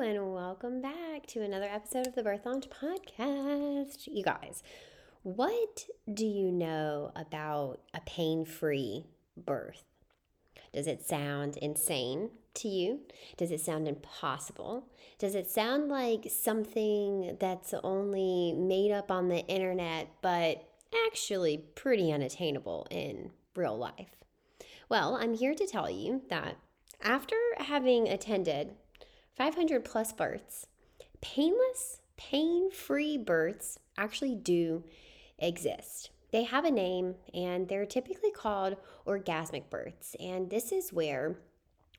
and welcome back to another episode of the Birth Lounge podcast. You guys, what do you know about a pain free birth? Does it sound insane to you? Does it sound impossible? Does it sound like something that's only made up on the internet but actually pretty unattainable in real life? Well, I'm here to tell you that after having attended 500 plus births, painless, pain free births actually do exist. They have a name and they're typically called orgasmic births. And this is where,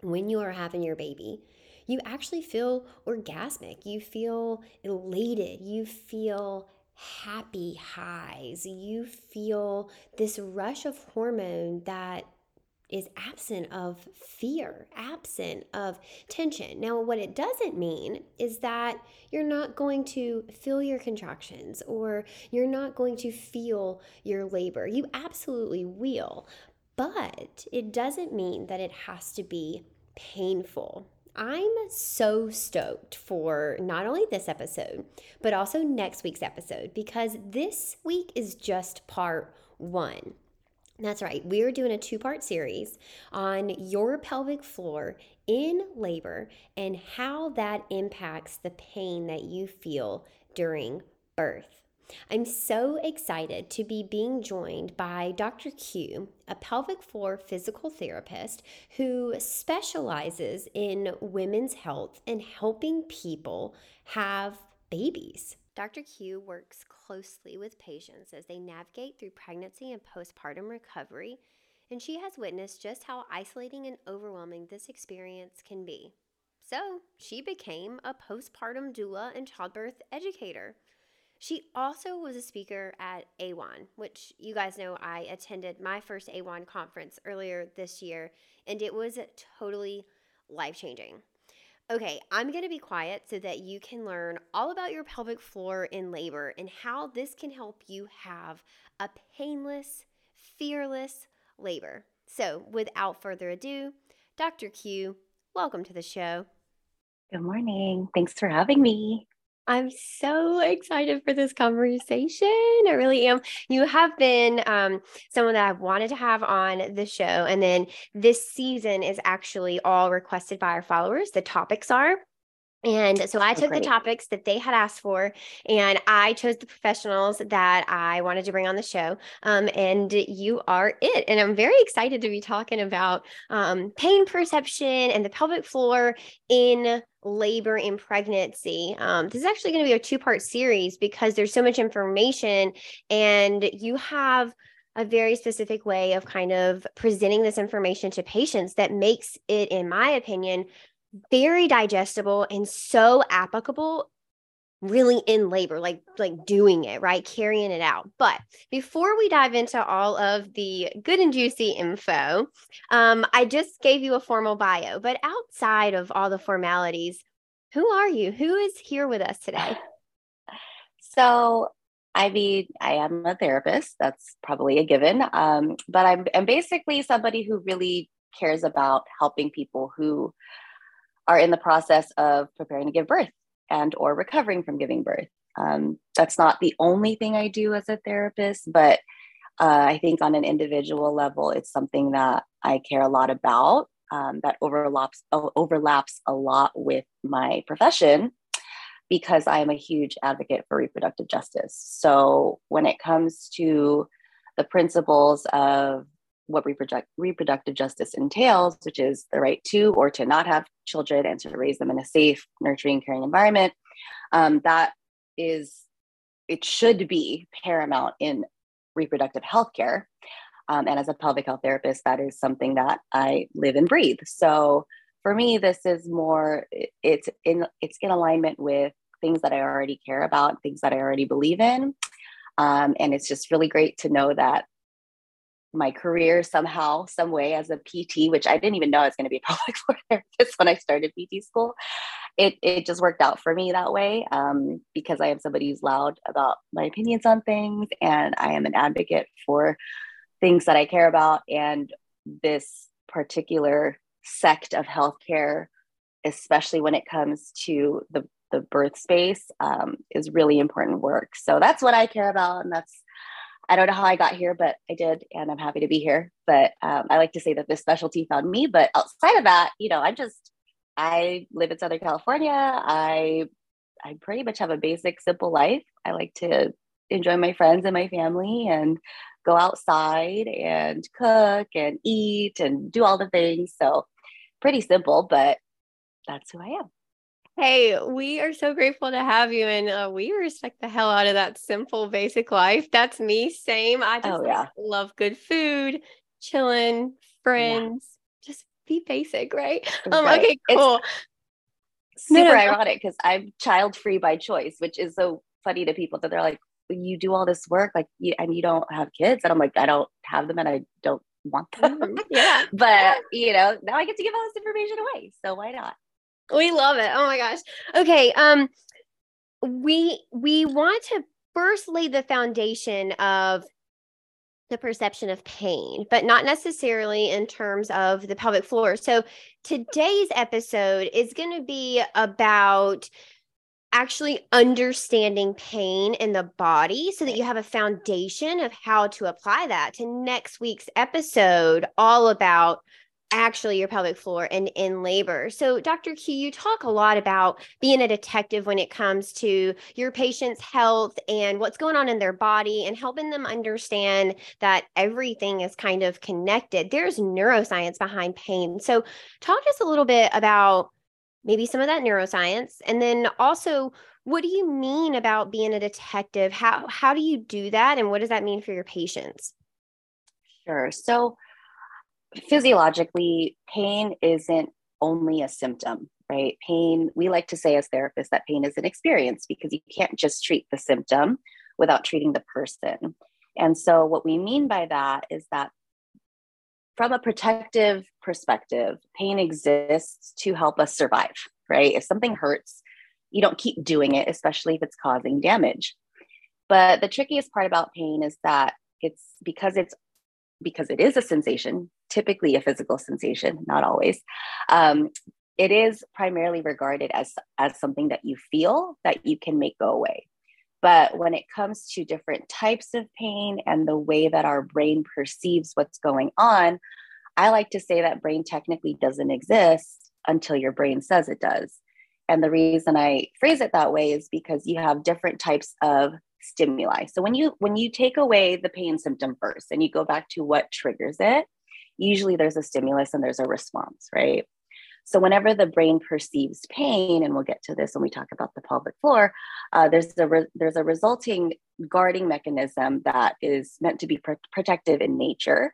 when you are having your baby, you actually feel orgasmic. You feel elated. You feel happy highs. You feel this rush of hormone that is absent of fear, absent of tension. Now, what it doesn't mean is that you're not going to feel your contractions or you're not going to feel your labor. You absolutely will, but it doesn't mean that it has to be painful. I'm so stoked for not only this episode, but also next week's episode because this week is just part one. That's right. We're doing a two part series on your pelvic floor in labor and how that impacts the pain that you feel during birth. I'm so excited to be being joined by Dr. Q, a pelvic floor physical therapist who specializes in women's health and helping people have babies. Dr. Q works closely with patients as they navigate through pregnancy and postpartum recovery, and she has witnessed just how isolating and overwhelming this experience can be. So, she became a postpartum doula and childbirth educator. She also was a speaker at AWHONN, which you guys know I attended my first AWHONN conference earlier this year, and it was totally life changing. Okay, I'm going to be quiet so that you can learn all about your pelvic floor in labor and how this can help you have a painless, fearless labor. So, without further ado, Dr. Q, welcome to the show. Good morning. Thanks for having me. I'm so excited for this conversation. I really am. You have been um, someone that I've wanted to have on the show. And then this season is actually all requested by our followers. The topics are and so I took the topics that they had asked for, and I chose the professionals that I wanted to bring on the show. Um, and you are it. And I'm very excited to be talking about um, pain perception and the pelvic floor in labor and pregnancy. Um, this is actually going to be a two part series because there's so much information, and you have a very specific way of kind of presenting this information to patients that makes it, in my opinion, very digestible and so applicable really in labor like like doing it right? Carrying it out. But before we dive into all of the good and juicy info um, i just gave you a formal bio but outside of all the formalities who are you? Who is here with us today? So i mean i am a therapist. That's probably a given. Um, but I'm, I'm basically somebody who really cares about helping people who are in the process of preparing to give birth and or recovering from giving birth. Um, that's not the only thing I do as a therapist, but uh, I think on an individual level, it's something that I care a lot about. Um, that overlaps overlaps a lot with my profession because I am a huge advocate for reproductive justice. So when it comes to the principles of what reproduct, reproductive justice entails, which is the right to or to not have children and to raise them in a safe, nurturing, caring environment, um, that is, it should be paramount in reproductive health care. Um, and as a pelvic health therapist, that is something that I live and breathe. So for me, this is more, it's in, it's in alignment with things that I already care about, things that I already believe in. Um, and it's just really great to know that my career somehow, some way as a PT, which I didn't even know I was going to be a pelvic therapist when I started PT school. It, it just worked out for me that way um, because I am somebody who's loud about my opinions on things and I am an advocate for things that I care about. And this particular sect of healthcare, especially when it comes to the the birth space um, is really important work. So that's what I care about. And that's, I don't know how I got here, but I did. And I'm happy to be here. But um, I like to say that this specialty found me. But outside of that, you know, I'm just, I live in Southern California. I, I pretty much have a basic, simple life. I like to enjoy my friends and my family and go outside and cook and eat and do all the things. So pretty simple, but that's who I am. Hey, we are so grateful to have you, and uh, we respect the hell out of that simple, basic life. That's me. Same. I just oh, yeah. love good food, chilling, friends. Yeah. Just be basic, right? Um, right. Okay, cool. It's super no, no, ironic because I'm child free by choice, which is so funny to people that they're like, "You do all this work, like, you, and you don't have kids," and I'm like, "I don't have them, and I don't want them." Mm-hmm. Yeah, but you know, now I get to give all this information away, so why not? We love it. Oh my gosh. Okay. Um, we we want to first lay the foundation of the perception of pain, but not necessarily in terms of the pelvic floor. So today's episode is going to be about actually understanding pain in the body so that you have a foundation of how to apply that to next week's episode all about actually your pelvic floor and in labor. So, Dr. Q, you talk a lot about being a detective when it comes to your patient's health and what's going on in their body and helping them understand that everything is kind of connected. There's neuroscience behind pain. So, talk to us a little bit about maybe some of that neuroscience and then also what do you mean about being a detective? How how do you do that and what does that mean for your patients? Sure. So, physiologically, pain isn't only a symptom, right? Pain, we like to say as therapists that pain is an experience because you can't just treat the symptom without treating the person. And so, what we mean by that is that from a protective perspective, pain exists to help us survive, right? If something hurts, you don't keep doing it, especially if it's causing damage. But the trickiest part about pain is that it's because it's because it is a sensation, typically a physical sensation, not always. Um, it is primarily regarded as, as something that you feel that you can make go away. But when it comes to different types of pain and the way that our brain perceives what's going on, I like to say that brain technically doesn't exist until your brain says it does. And the reason I phrase it that way is because you have different types of stimuli. So when you when you take away the pain symptom first and you go back to what triggers it, usually there's a stimulus and there's a response, right? So whenever the brain perceives pain, and we'll get to this when we talk about the pelvic floor, uh, there's a re- there's a resulting guarding mechanism that is meant to be pr- protective in nature.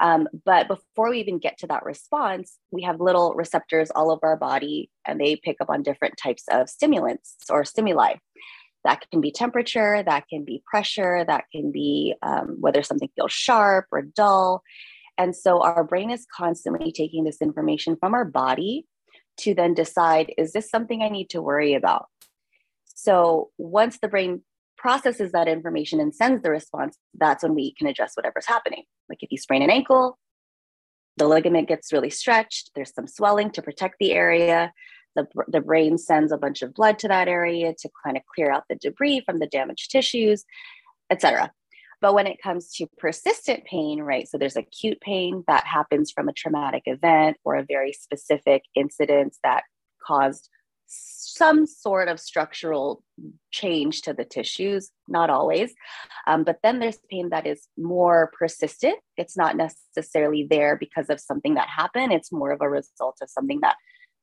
Um, but before we even get to that response, we have little receptors all over our body, and they pick up on different types of stimulants or stimuli. That can be temperature, that can be pressure, that can be um, whether something feels sharp or dull. And so our brain is constantly taking this information from our body to then decide is this something I need to worry about? So once the brain processes that information and sends the response, that's when we can adjust whatever's happening. Like if you sprain an ankle, the ligament gets really stretched. There's some swelling to protect the area. The, the brain sends a bunch of blood to that area to kind of clear out the debris from the damaged tissues, etc. But when it comes to persistent pain, right? So there's acute pain that happens from a traumatic event or a very specific incident that caused some sort of structural change to the tissues, not always. Um, but then there's pain that is more persistent. It's not necessarily there because of something that happened, it's more of a result of something that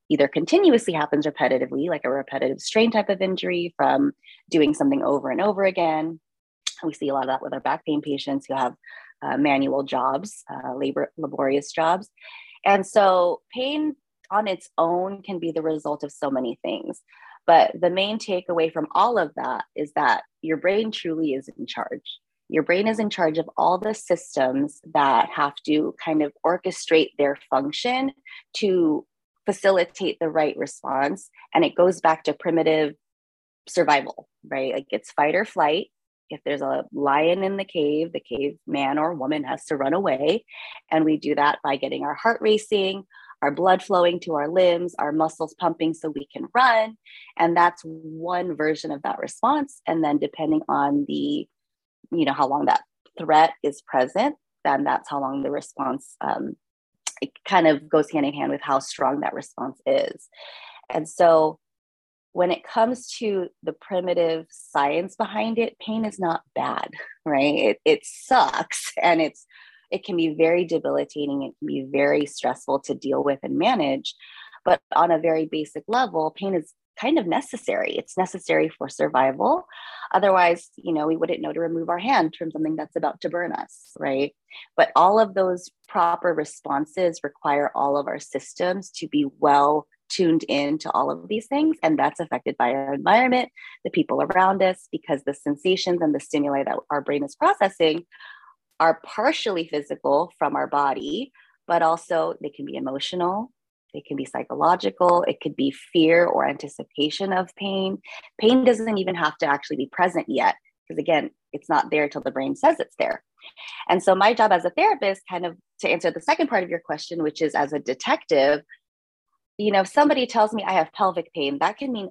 either continuously happens repetitively, like a repetitive strain type of injury from doing something over and over again. We see a lot of that with our back pain patients who have uh, manual jobs, uh, labor laborious jobs. And so pain on its own can be the result of so many things. But the main takeaway from all of that is that your brain truly is in charge. Your brain is in charge of all the systems that have to kind of orchestrate their function to facilitate the right response. And it goes back to primitive survival, right? Like it's fight or flight. If there's a lion in the cave, the cave man or woman has to run away. And we do that by getting our heart racing, our blood flowing to our limbs, our muscles pumping so we can run. And that's one version of that response. And then depending on the, you know, how long that threat is present, then that's how long the response, um, it kind of goes hand in hand with how strong that response is. And so when it comes to the primitive science behind it, pain is not bad, right? It, it sucks and it's it can be very debilitating. It can be very stressful to deal with and manage. But on a very basic level, pain is kind of necessary. It's necessary for survival. Otherwise, you know, we wouldn't know to remove our hand from something that's about to burn us, right? But all of those proper responses require all of our systems to be well tuned in to all of these things. And that's affected by our environment, the people around us, because the sensations and the stimuli that our brain is processing are partially physical from our body, but also they can be emotional, they can be psychological, it could be fear or anticipation of pain. Pain doesn't even have to actually be present yet, because again, it's not there till the brain says it's there. And so, my job as a therapist, kind of to answer the second part of your question, which is as a detective, you know, if somebody tells me I have pelvic pain, that can mean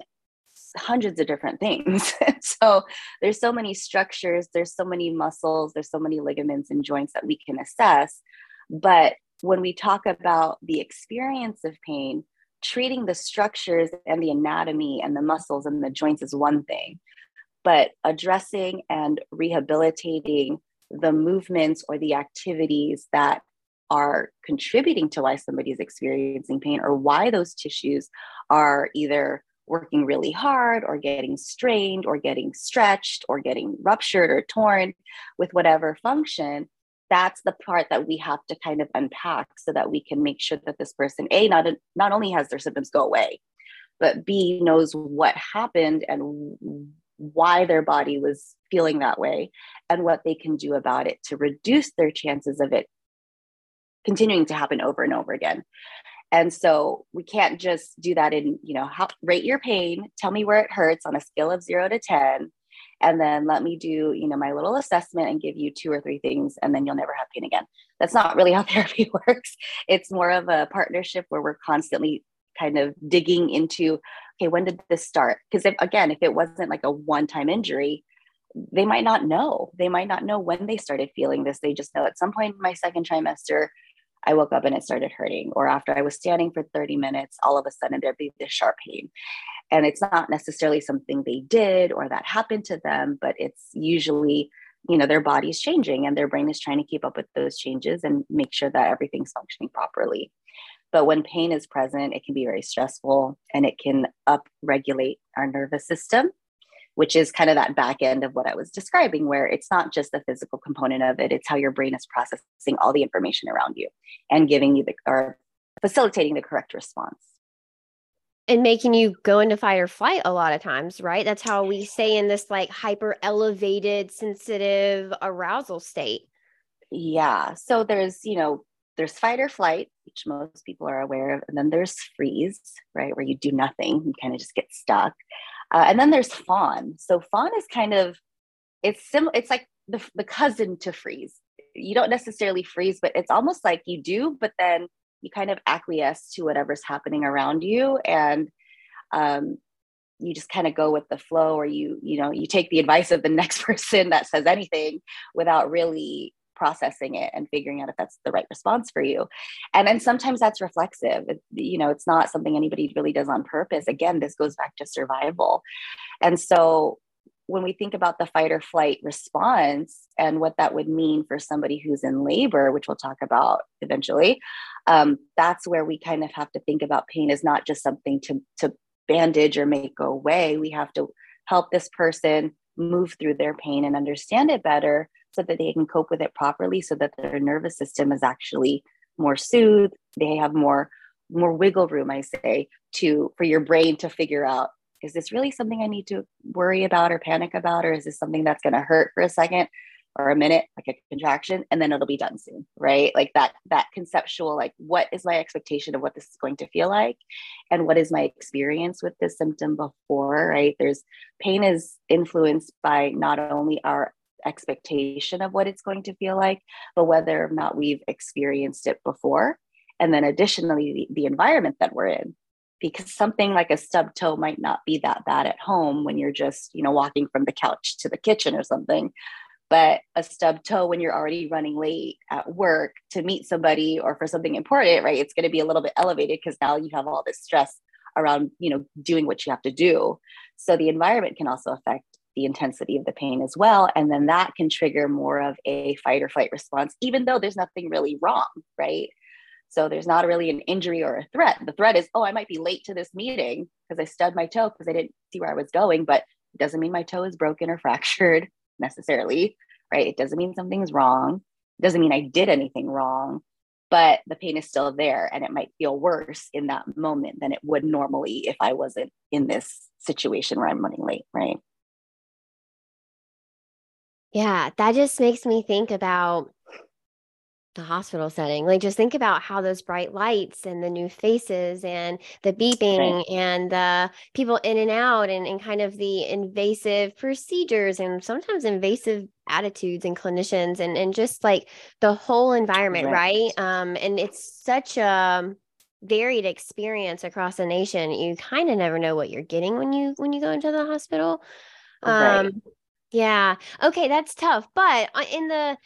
hundreds of different things. so there's so many structures, there's so many muscles, there's so many ligaments and joints that we can assess. But when we talk about the experience of pain, treating the structures and the anatomy and the muscles and the joints is one thing, but addressing and rehabilitating the movements or the activities that are contributing to why somebody is experiencing pain or why those tissues are either working really hard or getting strained or getting stretched or getting ruptured or torn with whatever function that's the part that we have to kind of unpack so that we can make sure that this person a not not only has their symptoms go away but b knows what happened and why their body was feeling that way and what they can do about it to reduce their chances of it continuing to happen over and over again and so we can't just do that in, you know, how, rate your pain, tell me where it hurts on a scale of zero to 10. And then let me do, you know, my little assessment and give you two or three things, and then you'll never have pain again. That's not really how therapy works. It's more of a partnership where we're constantly kind of digging into, okay, when did this start? Because if again, if it wasn't like a one-time injury, they might not know. They might not know when they started feeling this. They just know at some point in my second trimester, I woke up and it started hurting. Or after I was standing for 30 minutes, all of a sudden there'd be this sharp pain. And it's not necessarily something they did or that happened to them, but it's usually, you know, their body's changing and their brain is trying to keep up with those changes and make sure that everything's functioning properly. But when pain is present, it can be very stressful and it can upregulate our nervous system which is kind of that back end of what I was describing, where it's not just the physical component of it, it's how your brain is processing all the information around you and giving you the or facilitating the correct response. And making you go into fight or flight a lot of times, right? That's how we stay in this like hyper elevated, sensitive arousal state. Yeah. So there's, you know, there's fight or flight, which most people are aware of. And then there's freeze, right? Where you do nothing, you kind of just get stuck. Uh, and then there's fawn. So fawn is kind of it's sim it's like the, the cousin to freeze. you don't necessarily freeze, but it's almost like you do, but then you kind of acquiesce to whatever's happening around you and um, you just kind of go with the flow or you you know you take the advice of the next person that says anything without really processing it and figuring out if that's the right response for you. And then sometimes that's reflexive. It, you know it's not something anybody really does on purpose. Again this goes back to survival. And so when we think about the fight or flight response and what that would mean for somebody who's in labor, which we'll talk about eventually, um, that's where we kind of have to think about pain as not just something to, to bandage or make go away. We have to help this person move through their pain and understand it better so that they can cope with it properly so that their nervous system is actually more soothed they have more more wiggle room i say to for your brain to figure out is this really something I need to worry about or panic about? Or is this something that's going to hurt for a second or a minute, like a contraction, and then it'll be done soon, right? Like that, that conceptual, like what is my expectation of what this is going to feel like? And what is my experience with this symptom before, right? There's pain is influenced by not only our expectation of what it's going to feel like, but whether or not we've experienced it before. And then additionally, the, the environment that we're in because something like a stub toe might not be that bad at home when you're just you know walking from the couch to the kitchen or something but a stub toe when you're already running late at work to meet somebody or for something important right it's going to be a little bit elevated because now you have all this stress around you know doing what you have to do so the environment can also affect the intensity of the pain as well and then that can trigger more of a fight or flight response even though there's nothing really wrong right so there's not really an injury or a threat. The threat is, oh, I might be late to this meeting because I stubbed my toe because I didn't see where I was going, but it doesn't mean my toe is broken or fractured necessarily, right? It doesn't mean something's wrong. It doesn't mean I did anything wrong, but the pain is still there and it might feel worse in that moment than it would normally if I wasn't in this situation where I'm running late, right? Yeah, that just makes me think about the hospital setting. Like just think about how those bright lights and the new faces and the beeping right. and the people in and out and, and kind of the invasive procedures and sometimes invasive attitudes and clinicians and, and just like the whole environment, right? right? Um, and it's such a varied experience across the nation. You kind of never know what you're getting when you when you go into the hospital. Um right. Yeah. Okay, that's tough. But uh, in the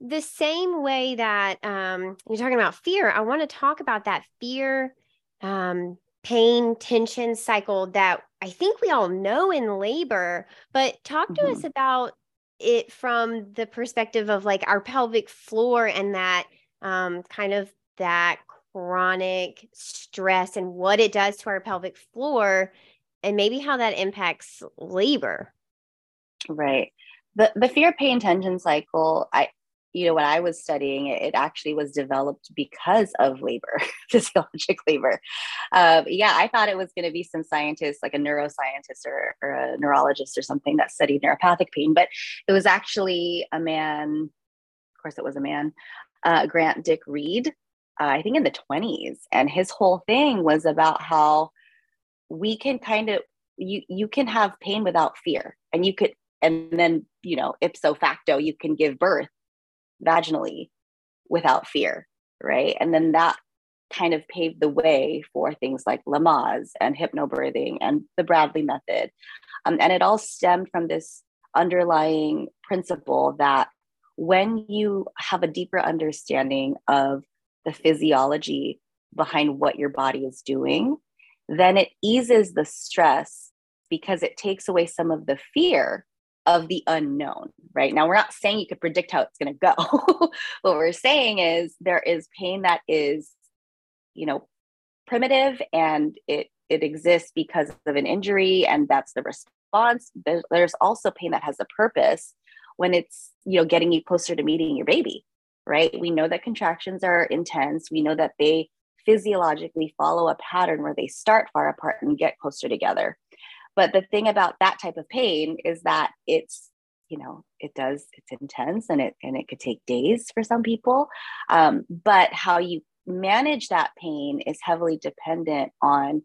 the same way that um, you're talking about fear, I want to talk about that fear, um, pain, tension cycle that I think we all know in labor. But talk to mm-hmm. us about it from the perspective of like our pelvic floor and that um, kind of that chronic stress and what it does to our pelvic floor and maybe how that impacts labor. Right. The, the fear pain tension cycle, I, you know, when I was studying it, it actually was developed because of labor, physiologic labor. Uh, yeah, I thought it was going to be some scientist, like a neuroscientist or, or, a neurologist or something that studied neuropathic pain, but it was actually a man, of course, it was a man, uh, Grant Dick-Read, uh, I think in the 20s. And his whole thing was about how we can kind of, you, you can have pain without fear and you could, and then, you know, ipso facto, you can give birth vaginally without fear, right? And then that kind of paved the way for things like Lamaze and hypnobirthing and the Bradley method. Um, and it all stemmed from this underlying principle that when you have a deeper understanding of the physiology behind what your body is doing, then it eases the stress because it takes away some of the fear of the unknown, right? Now, we're not saying you could predict how it's going to go. what we're saying is there is pain that is, you know, primitive and it it exists because of an injury and that's the response. There's also pain that has a purpose when it's, you know, getting you closer to meeting your baby, right? We know that contractions are intense. We know that they physiologically follow a pattern where they start far apart and get closer together. But the thing about that type of pain is that it's, you know, it does, it's intense and it and it could take days for some people. Um, but how you manage that pain is heavily dependent on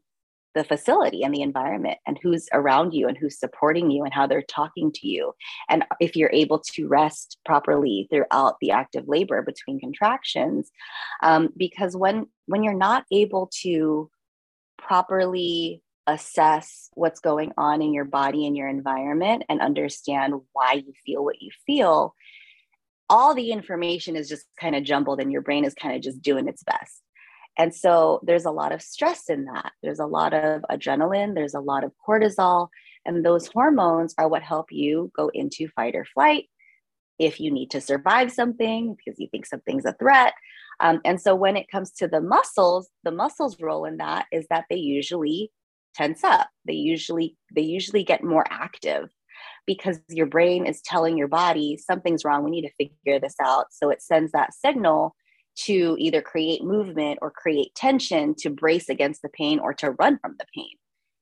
the facility and the environment and who's around you and who's supporting you and how they're talking to you and if you're able to rest properly throughout the active labor between contractions um, because when when you're not able to properly assess what's going on in your body and your environment and understand why you feel what you feel all the information is just kind of jumbled and your brain is kind of just doing its best and so there's a lot of stress in that. There's a lot of adrenaline, there's a lot of cortisol, and those hormones are what help you go into fight or flight if you need to survive something because you think something's a threat. Um, and so when it comes to the muscles, the muscles' role in that is that they usually tense up. They usually they usually get more active because your brain is telling your body something's wrong. We need to figure this out. So it sends that signal to either create movement or create tension to brace against the pain or to run from the pain.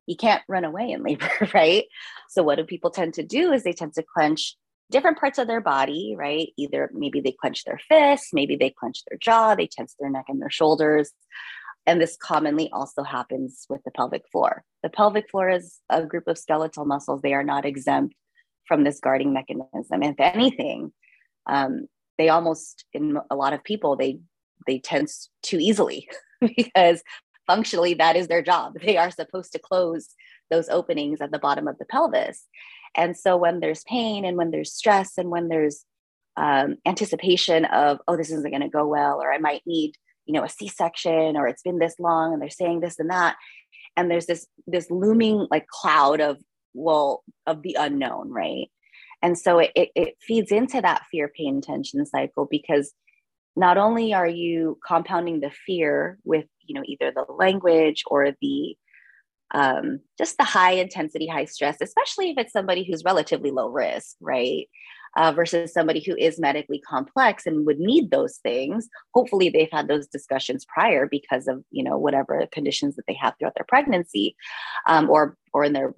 You can't run away in labor, right? So, what do people tend to do is they tend to clench different parts of their body, right? Either maybe they clench their fists, maybe they clench their jaw, they tense their neck and their shoulders. And this commonly also happens with the pelvic floor. The pelvic floor is a group of skeletal muscles. They are not exempt from this guarding mechanism. If anything, um, they almost in a lot of people they they tense too easily because functionally that is their job they are supposed to close those openings at the bottom of the pelvis and so when there's pain and when there's stress and when there's um, anticipation of oh this isn't going to go well or i might need you know a c-section or it's been this long and they're saying this and that. And there's this this looming like cloud of well of the unknown right? And so it, it, it feeds into that fear pain tension cycle because not only are you compounding the fear with you know either the language or the um, just the high intensity high stress especially if it's somebody who's relatively low risk right uh, versus somebody who is medically complex and would need those things hopefully they've had those discussions prior because of you know whatever conditions that they have throughout their pregnancy um, or or in their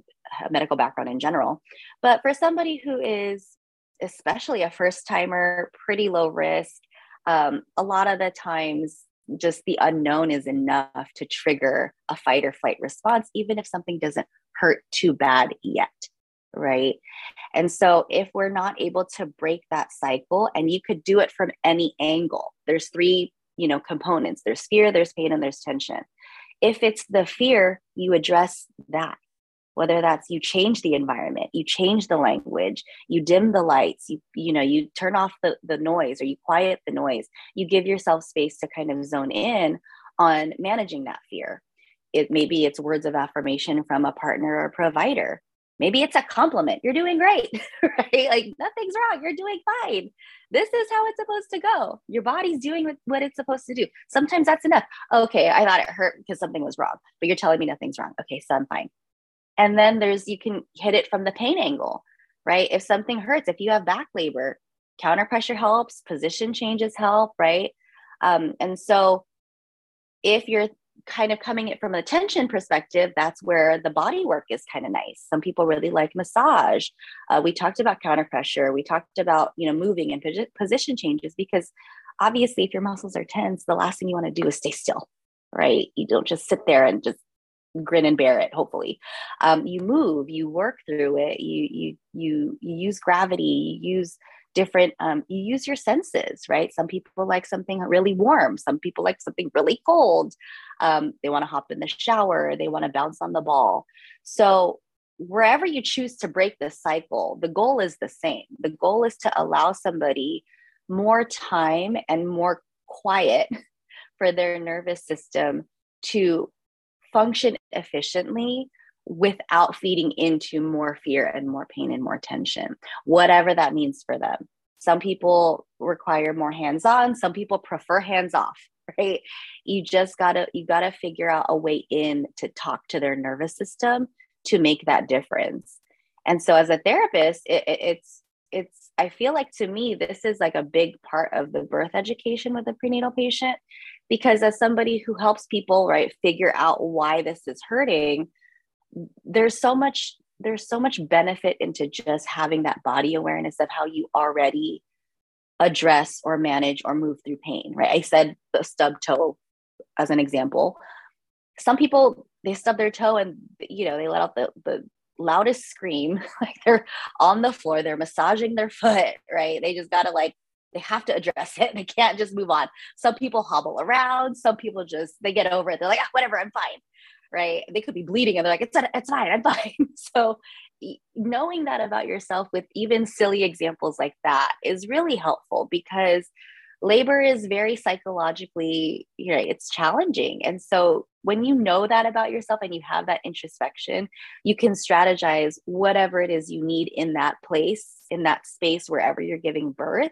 medical background in general. But for somebody who is especially a first timer, pretty low risk, um, a lot of the times just the unknown is enough to trigger a fight or flight response, even if something doesn't hurt too bad yet. Right. And so, if we're not able to break that cycle, and you could do it from any angle, there's three, you know, components there's fear, there's pain, and there's tension. If it's the fear, you address that whether that's you change the environment you change the language you dim the lights you you know you turn off the, the noise or you quiet the noise you give yourself space to kind of zone in on managing that fear it maybe it's words of affirmation from a partner or provider maybe it's a compliment. You're doing great right? Like nothing's wrong. You're doing fine. This is how it's supposed to go. Your body's doing what it's supposed to do. Sometimes that's enough. Okay i thought it hurt because something was wrong but you're telling me nothing's wrong. Okay so i'm fine. And then there's, you can hit it from the pain angle, right? If something hurts, if you have back labor, counter pressure helps, position changes help, right? Um, and so if you're kind of coming it from a tension perspective, that's where the body work is kind of nice. Some people really like massage. Uh, we talked about counter pressure. We talked about, you know, moving and position changes because obviously if your muscles are tense, the last thing you want to do is stay still, right? You don't just sit there and just grin and bear it hopefully um, you move you work through it you you you you use gravity you use different um, you use your senses right? Some people like something really warm. Some people like something really cold. Um, they want to hop in the shower. They want to bounce on the ball. So wherever you choose to break this cycle the goal is the same. The goal is to allow somebody more time and more quiet for their nervous system to function efficiently without feeding into more fear and more pain and more tension, whatever that means for them. Some people require more hands on, some people prefer hands off, right? You just gotta, you gotta figure out a way in to talk to their nervous system to make that difference. And so as a therapist, it, it, it's, it's, I feel like to me, this is like a big part of the birth education with a prenatal patient because as somebody who helps people right figure out why this is hurting there's so much there's so much benefit into just having that body awareness of how you already address or manage or move through pain right? I said the stub toe as an example. Some people they stub their toe and you know they let out the, the loudest scream like they're on the floor they're massaging their foot right? They just gotta like they have to address it. They can't just move on. Some people hobble around. Some people just they get over it. They're like ah, whatever i'm fine right? They could be bleeding and they're like it's, it's fine i'm fine. So knowing that about yourself with even silly examples like that is really helpful because labor is very psychologically you know it's challenging. And so when you know that about yourself and you have that introspection you can strategize whatever it is you need in that place in that space wherever you're giving birth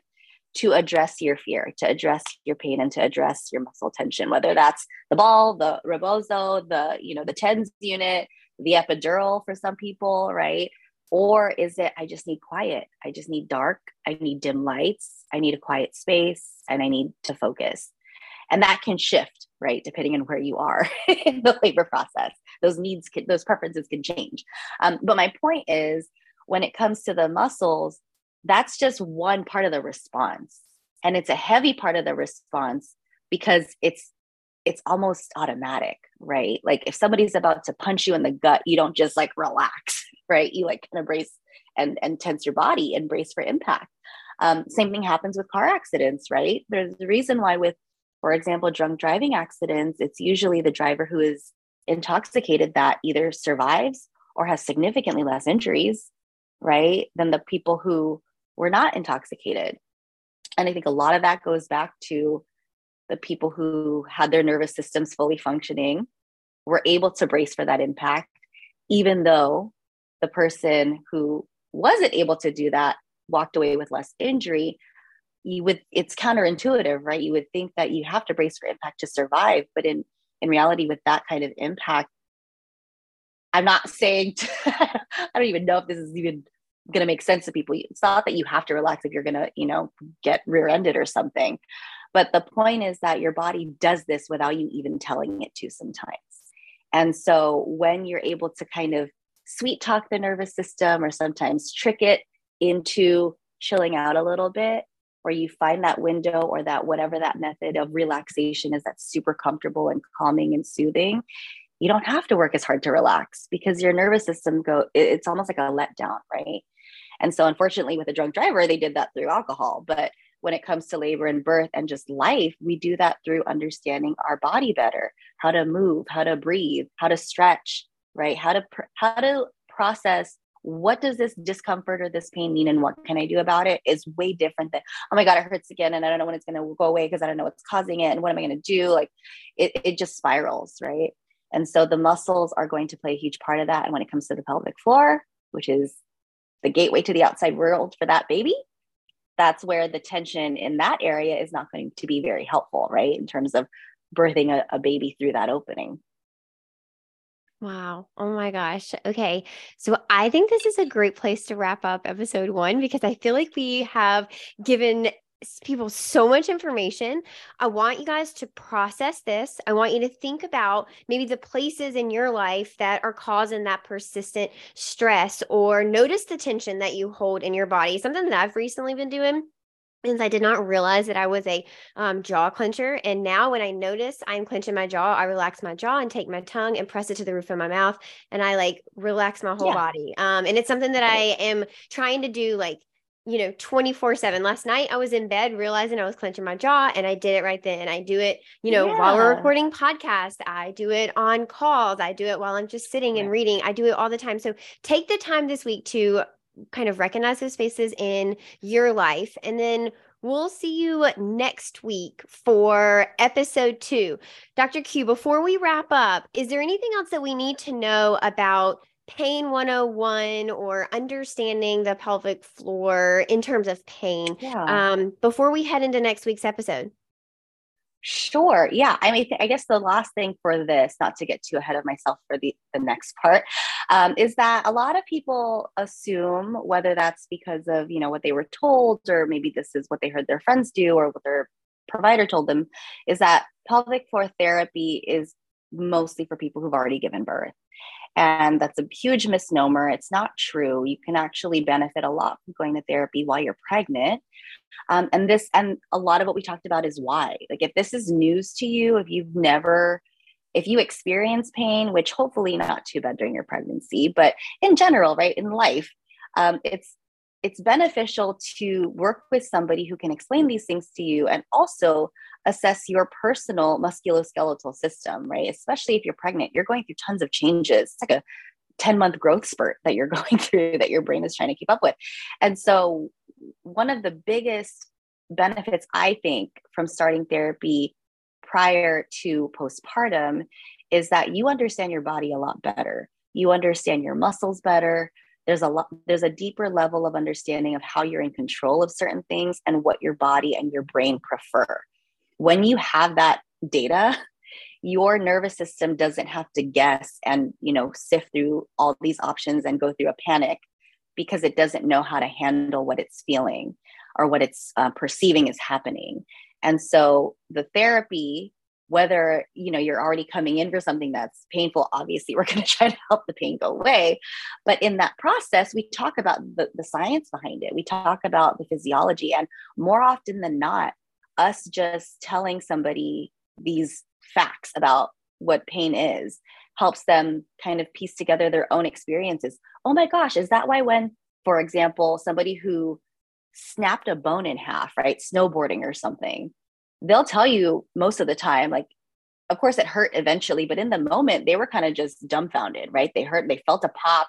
to address your fear to address your pain and to address your muscle tension whether that's the ball the rebozo the you know the tens unit the epidural for some people right or is it, I just need quiet? I just need dark. I need dim lights. I need a quiet space and I need to focus. And that can shift, right? Depending on where you are in the labor process. Those needs, can, those preferences can change. Um, but my point is when it comes to the muscles, that's just one part of the response. And it's a heavy part of the response because it's it's almost automatic, right? Like if somebody's about to punch you in the gut, you don't just like relax right? You like kind of brace and, and tense your body and brace for impact. Um, same thing happens with car accidents, right? There's a reason why, with, for example, drunk driving accidents, it's usually the driver who is intoxicated that either survives or has significantly less injuries, right, than the people who were not intoxicated. And I think a lot of that goes back to the people who had their nervous systems fully functioning, were able to brace for that impact, even though the person who wasn't able to do that walked away with less injury you would it's counterintuitive right you would think that you have to brace for impact to survive but in in reality with that kind of impact i'm not saying to, i don't even know if this is even going to make sense to people. It's not that you have to relax if you're going to you know get rear-ended or something but the point is that your body does this without you even telling it to sometimes. And so when you're able to kind of sweet talk the nervous system or sometimes trick it into chilling out a little bit or you find that window or that whatever that method of relaxation is that's super comfortable and calming and soothing you don't have to work as hard to relax because your nervous system go it's almost like a letdown right and so unfortunately with a drunk driver they did that through alcohol but when it comes to labor and birth and just life we do that through understanding our body better how to move how to breathe how to stretch right? How to pr- how to process what does this discomfort or this pain mean and what can I do about it is way different than, oh my God, it hurts again. And I don't know when it's going to go away because I don't know what's causing it. And what am I going to do? Like it, it just spirals, right? And so the muscles are going to play a huge part of that. And when it comes to the pelvic floor, which is the gateway to the outside world for that baby, that's where the tension in that area is not going to be very helpful, right? In terms of birthing a, a baby through that opening. Wow. Oh my gosh. Okay. So I think this is a great place to wrap up episode one because I feel like we have given people so much information. I want you guys to process this. I want you to think about maybe the places in your life that are causing that persistent stress or notice the tension that you hold in your body. Something that I've recently been doing is I did not realize that I was a um, jaw clencher. And now when I notice I'm clenching my jaw, I relax my jaw and take my tongue and press it to the roof of my mouth. And I like relax my whole yeah. body. Um, and it's something that I am trying to do like, you know, 24 seven. Last night I was in bed realizing I was clenching my jaw and I did it right then. I do it, you know, yeah. while we're recording podcast, I do it on calls. I do it while I'm just sitting and reading. I do it all the time. So take the time this week to kind of recognize those spaces in your life. And then we'll see you next week for episode two. Dr. Q, before we wrap up, is there anything else that we need to know about? Pain 101 or understanding the pelvic floor in terms of pain yeah. um, before we head into next week's episode? Sure. Yeah. I mean, I guess the last thing for this, not to get too ahead of myself for the, the next part, um, is that a lot of people assume, whether that's because of, you know, what they were told, or maybe this is what they heard their friends do, or what their provider told them, is that pelvic floor therapy is mostly for people who've already given birth. And that's a huge misnomer. It's not true. You can actually benefit a lot from going to therapy while you're pregnant. Um, and this, and a lot of what we talked about is why. Like, if this is news to you, if you've never if you experience pain, which hopefully not too bad during your pregnancy, but in general, right, in life, um, it's it's beneficial to work with somebody who can explain these things to you and also assess your personal musculoskeletal system, right? Especially if you're pregnant, you're going through tons of changes. It's like a 10 month growth spurt that you're going through that your brain is trying to keep up with. And so, one of the biggest benefits I think from starting therapy prior to postpartum is that you understand your body a lot better. You understand your muscles better. There's a lot there's a deeper level of understanding of how you're in control of certain things and what your body and your brain prefer. When you have that data, your nervous system doesn't have to guess and you know sift through all these options and go through a panic because it doesn't know how to handle what it's feeling or what it's uh, perceiving is happening and so the therapy whether you know you're already coming in for something that's painful obviously we're going to try to help the pain go away but in that process we talk about the, the science behind it we talk about the physiology and more often than not us just telling somebody these facts about what pain is helps them kind of piece together their own experiences. Oh my gosh, is that why when, for example, somebody who snapped a bone in half, right, snowboarding or something, they'll tell you most of the time, like, of course it hurt eventually, but in the moment they were kind of just dumbfounded, right? They hurt, they felt a pop.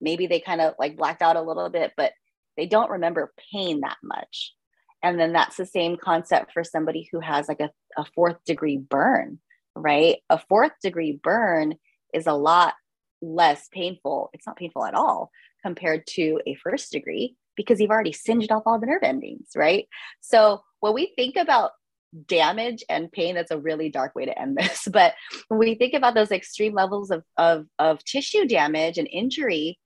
Maybe they kind of like blacked out a little bit, but they don't remember pain that much. And then that's the same concept for somebody who has like a, a fourth degree burn right? A fourth degree burn is a lot less painful. It's not painful at all compared to a first degree because you've already singed off all the nerve endings, right? So when we think about damage and pain, that's a really dark way to end this. But when we think about those extreme levels of, of, of tissue damage and injury,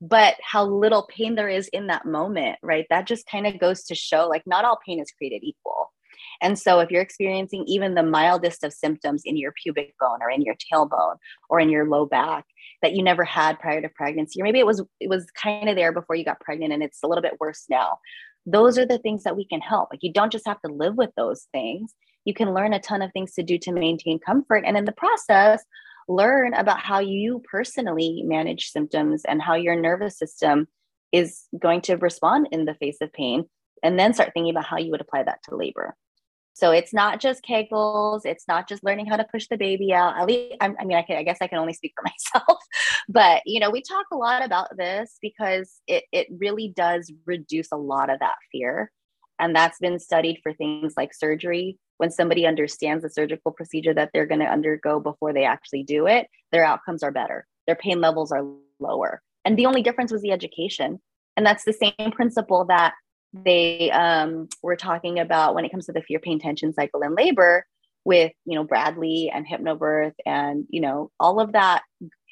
but how little pain there is in that moment, right? That just kind of goes to show like not all pain is created equal. And so, if you're experiencing even the mildest of symptoms in your pubic bone or in your tailbone or in your low back that you never had prior to pregnancy, or maybe it was it was kind of there before you got pregnant and it's a little bit worse now. Those are the things that we can help. Like you don't just have to live with those things. You can learn a ton of things to do to maintain comfort, and in the process, learn about how you personally manage symptoms and how your nervous system is going to respond in the face of pain and then start thinking about how you would apply that to labor so it's not just kegels. It's not just learning how to push the baby out. At least, I, mean, I, can, I guess I can only speak for myself, but you know, we talk a lot about this because it it really does reduce a lot of that fear, and that's been studied for things like surgery. When somebody understands the surgical procedure that they're going to undergo before they actually do it, their outcomes are better. Their pain levels are lower, and the only difference was the education. And that's the same principle that they um, were talking about when it comes to the fear pain tension cycle in labor with you know bradley and hypnobirth and you know all of that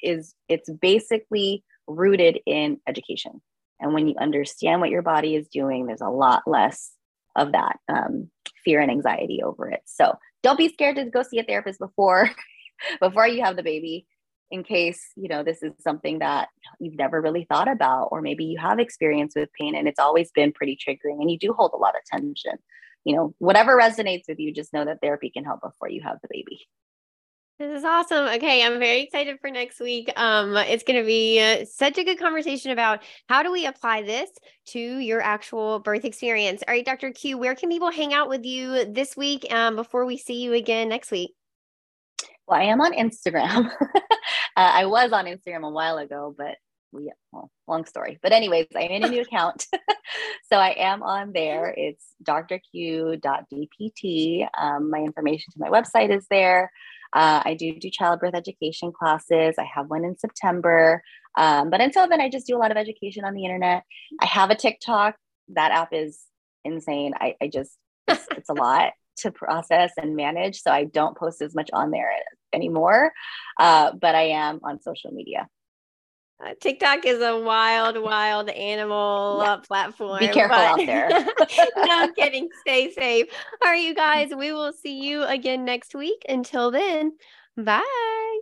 is it's basically rooted in education. And when you understand what your body is doing there's a lot less of that um, fear and anxiety over it. So don't be scared to go see a therapist before before you have the baby in case you know this is something that you've never really thought about or maybe you have experience with pain and it's always been pretty triggering and you do hold a lot of tension. You know whatever resonates with you just know that therapy can help before you have the baby this is awesome. Okay, I'm very excited for next week. Um, it's going to be uh, such a good conversation about how do we apply this to your actual birth experience. All right, Dr. Q, where can people hang out with you this week um, before we see you again next week? Well, I am on Instagram. uh, I was on Instagram a while ago, but we, well, long story. But, anyways, I'm in a new account. so I am on there. It's drq.dpt. Um, my information to my website is there. Uh, I do do childbirth education classes. I have one in September. Um, but until then, I just do a lot of education on the internet. I have a TikTok. That app is insane. I, I just, it's, it's a lot to process and manage. So I don't post as much on there anymore, uh, but I am on social media. Uh, TikTok is a wild, wild animal yeah. uh, platform. Be careful out there. no, I'm kidding. Stay safe. All right, you guys, we will see you again next week. Until then, bye.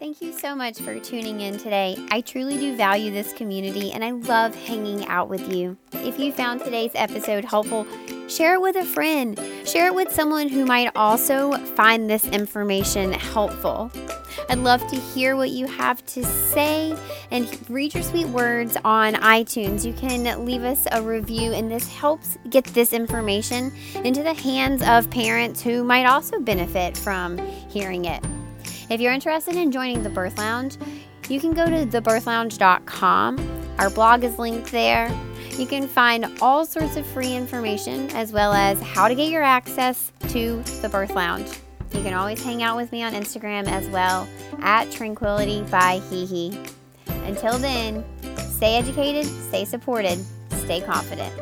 Thank you so much for tuning in today. I truly do value this community and I love hanging out with you. If you found today's episode helpful, share it with a friend. Share it with someone who might also find this information helpful. I'd love to hear what you have to say and read your sweet words on iTunes. You can leave us a review, and this helps get this information into the hands of parents who might also benefit from hearing it. If you're interested in joining the Birth Lounge, you can go to thebirthlounge.com. Our blog is linked there. You can find all sorts of free information as well as how to get your access to the Birth Lounge. You can always hang out with me on Instagram as well at Tranquility by Hee Until then, stay educated, stay supported, stay confident.